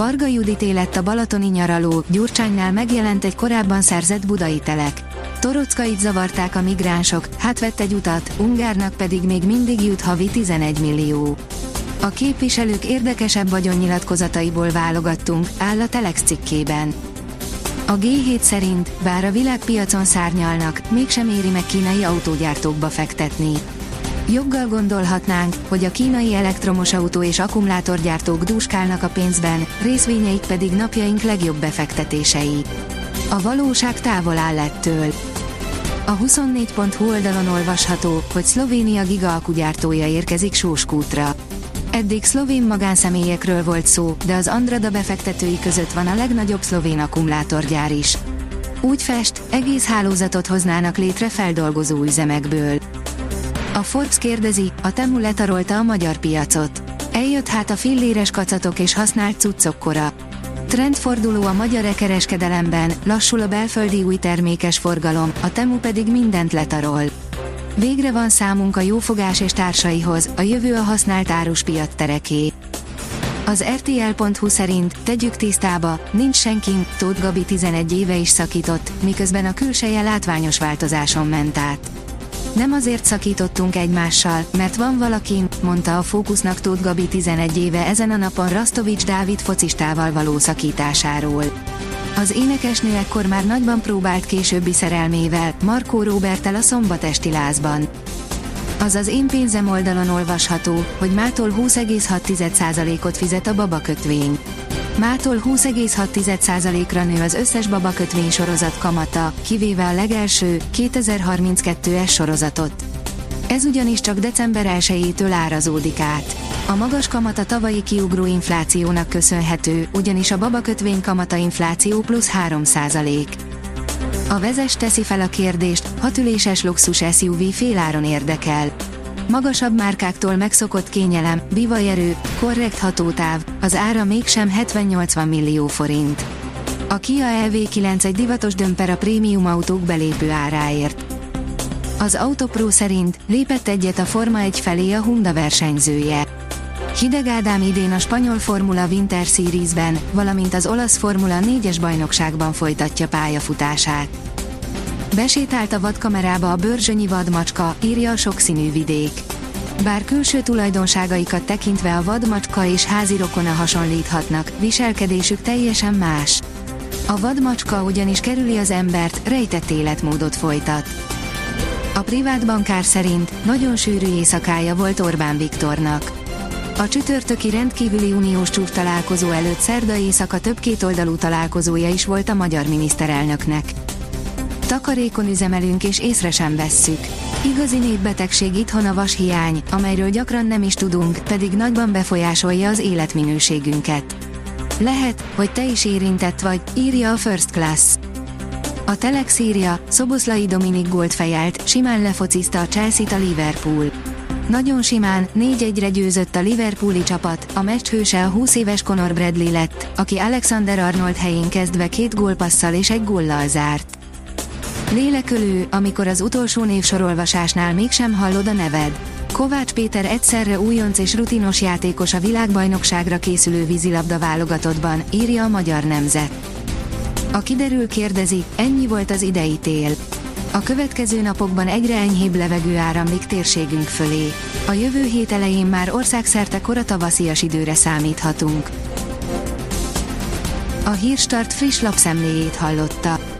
Varga Judit élet a balatoni nyaraló, Gyurcsánynál megjelent egy korábban szerzett budai telek. Torockait zavarták a migránsok, hát vett egy utat, Ungárnak pedig még mindig jut havi 11 millió. A képviselők érdekesebb vagyonnyilatkozataiból válogattunk, áll a Telex cikkében. A G7 szerint, bár a világpiacon szárnyalnak, mégsem éri meg kínai autógyártókba fektetni. Joggal gondolhatnánk, hogy a kínai elektromos autó és akkumulátorgyártók dúskálnak a pénzben, részvényeik pedig napjaink legjobb befektetései. A valóság távol áll ettől. A 24.hu oldalon olvasható, hogy Szlovénia gigaalkugyártója érkezik Sóskútra. Eddig szlovén magánszemélyekről volt szó, de az Andrada befektetői között van a legnagyobb szlovén akkumulátorgyár is. Úgy fest, egész hálózatot hoznának létre feldolgozó üzemekből. A Forbes kérdezi, a Temu letarolta a magyar piacot. Eljött hát a filléres kacatok és használt cuccokkora. Trendforduló a magyar e-kereskedelemben, lassul a belföldi új termékes forgalom, a Temu pedig mindent letarol. Végre van számunk a jófogás és társaihoz, a jövő a használt áruspiac tereké. Az RTL.hu szerint tegyük tisztába, nincs senki, Tóth Gabi 11 éve is szakított, miközben a külseje látványos változáson ment át. Nem azért szakítottunk egymással, mert van valaki, mondta a Fókusznak Tóth Gabi 11 éve ezen a napon Rastovics Dávid focistával való szakításáról. Az énekesnő ekkor már nagyban próbált későbbi szerelmével, Markó Robertel a szombatesti lázban. Az az én pénzem oldalon olvasható, hogy mától 20,6%-ot fizet a babakötvény. Mától 20,6%-ra nő az összes babakötvény sorozat kamata, kivéve a legelső, 2032-es sorozatot. Ez ugyanis csak december 1-től árazódik át. A magas kamat a tavalyi kiugró inflációnak köszönhető, ugyanis a babakötvény kamata infláció plusz 3% A vezes teszi fel a kérdést, hatüléses luxus SUV féláron érdekel. Magasabb márkáktól megszokott kényelem, bivajerő, korrekt hatótáv, az ára mégsem 70-80 millió forint. A Kia EV9 egy divatos dömper a prémium autók belépő áráért. Az Autopro szerint lépett egyet a Forma 1 felé a Honda versenyzője. Hideg Ádám idén a spanyol Formula Winter Series-ben, valamint az olasz Formula 4-es bajnokságban folytatja pályafutását. Besétált a vadkamerába a bőrzsönyi vadmacska, írja a sokszínű vidék. Bár külső tulajdonságaikat tekintve a vadmacska és házi rokona hasonlíthatnak, viselkedésük teljesen más. A vadmacska ugyanis kerüli az embert, rejtett életmódot folytat. A privát bankár szerint nagyon sűrű éjszakája volt Orbán Viktornak. A csütörtöki rendkívüli uniós csúcs találkozó előtt szerda éjszaka több kétoldalú találkozója is volt a magyar miniszterelnöknek. Takarékon üzemelünk és észre sem vesszük. Igazi népbetegség itthon a vashiány, amelyről gyakran nem is tudunk, pedig nagyban befolyásolja az életminőségünket. Lehet, hogy te is érintett vagy, írja a First Class. A Telex írja, Szoboszlai Dominik gólt fejelt, simán lefociszta a Chelsea-t a Liverpool. Nagyon simán, 4-1-re győzött a Liverpooli csapat, a meccs hőse a 20 éves Conor Bradley lett, aki Alexander Arnold helyén kezdve két gólpasszal és egy góllal zárt. Lélekölő, amikor az utolsó névsorolvasásnál mégsem hallod a neved. Kovács Péter egyszerre újonc és rutinos játékos a világbajnokságra készülő vízilabda válogatottban, írja a Magyar Nemzet. A kiderül kérdezi, ennyi volt az idei tél. A következő napokban egyre enyhébb levegő áramlik térségünk fölé. A jövő hét elején már országszerte kora tavaszias időre számíthatunk. A Hírstart friss lapszemléjét hallotta.